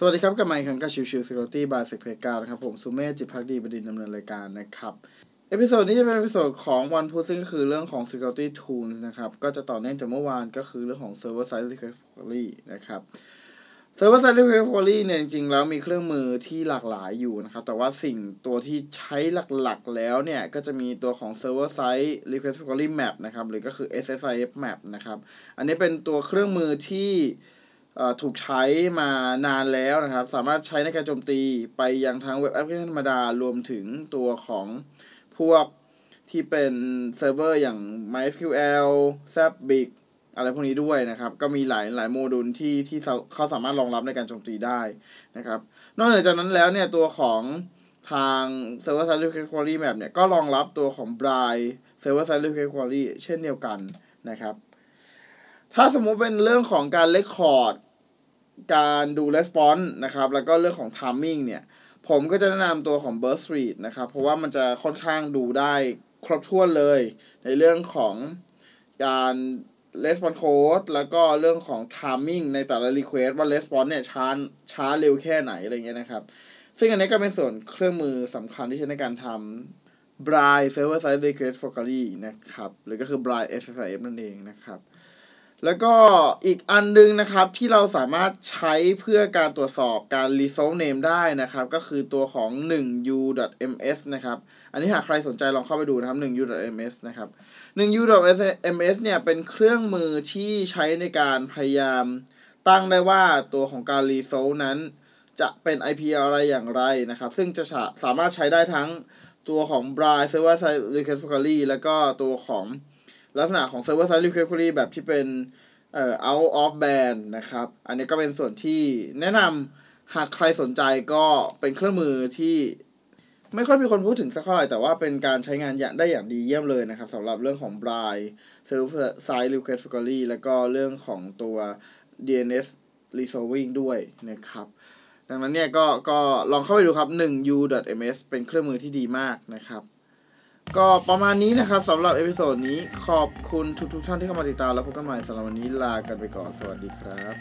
สวัสดีครับกับไมค์คันกับชิวชิว Security by s e c p e g a นะครับ ผมสุเมธจิตพักดีบดินดำเนินรายการนะครับ เอพิโซดนี้จะเป็นเอพิโซดของวันพุธซึ่งก็คือเรื่องของ Security Tools นะครับ ก็จะต่อเนื่องจากเมื่อวานก็คือเรื่องของ Server Side Recovery นะครับ Server Side Recovery เนี่ยจริงๆแล้วมีเครื่องมือที่หลากหลายอยู่นะครับ แต่ว่าสิ่งตัวที่ใช้หลักๆแล้วเนี่ย ก็จะมีตัวของ Server Side Recovery Map นะครับ หรือก็คือ SSIF Map นะครับ อันนี้เป็นตัวเครื่องมือที่ ถูกใช้มานานแล้วนะครับ สามารถใช้ในการโจมตีไปยังทั้งเว็บแอปพลิเคชันธรรมดารวมถึงตัวของพวกที่เป็นเซิร์ฟเวอร์อย่าง MySQL Zabbix อะไรพวกนี้ด้วยนะครับ ก็มีหลายหลายโมดูลที่ที่เขาสามารถรองรับในการโจมตีได้นะครับ นอกจากนั้นแล้วเนี่ยตัวของทาง Server Side Request Forgery Map เนี่ยก็รองรับตัวของ b r i Server Side Recovery เช่นเดียวกันนะครับ ถ้าสมมุติเป็นเรื่องของการเลคคอร์ดการดู response นะครับ แล้วก็เรื่องของ timing เนี่ย ผมก็จะแนะนำตัวของ burst read นะครับ เพราะว่ามันจะค่อนข้างดูได้ครบถ้วนเลย ในเรื่องของการ response code แล้วก็เรื่องของ timing ในแต่ละ request ว่า response เนี่ยช้าช้าเร็วแค่ไหน อะไรเงี้ยนะครับ ซึ่งอันนี้ก็เป็นส่วนเครื่องมือสำคัญที่ใช้ในการทำ b r i d e server side request f o c a l y นะครับ หรือก็คือ b r i d e SSIF นั่นเองนะครับ แล้วก็อีกอันนึงนะครับที่เราสามารถใช้เพื่อการตรวจสอบการ resolve name ได้นะครับ ก็คือตัวของ 1u.ms นะครับ อันนี้หากใครสนใจลองเข้าไปดูนะครับ 1u.ms นะครับ 1u.ms เนี่ยเป็นเครื่องมือที่ใช้ในการพยายามตั้งได้ว่าตัวของการ resolve นั้นจะเป็น IP อะไรอย่างไรนะครับ ซึ่งจะสามารถใช้ได้ทั้งตัวของ Braille Server Side Recovery แล้วก็ตัวของ ลักษณะของ Server Side Recovery แบบที่เป็นเอ่อ out of band นะครับ อันนี้ก็เป็นส่วนที่แนะนำหากใครสนใจก็เป็นเครื่องมือที่ไม่ค่อยมีคนพูดถึงสักเท่าไหร่แต่ว่าเป็นการใช้งานอย่างได้อย่างดีเยี่ยมเลยนะครับสำหรับเรื่องของ b r i e Server Side Recovery แล้วก็เรื่องของตัว DNS Resolving ด้วยนะครับ ดังนั้นเนี่ยก็ก็ลองเข้าไปดูครับ 1u.ms เป็นเครื่องมือที่ดีมากนะครับ ก็ประมาณนี้นะครับสำหรับ Episode นี้ขอบคุณทุกๆทท่านที่เข้ามาติดตามแล้วพบกันใหม่สำหรับวันนี้ลากันไปก่อนสวัสดีครับ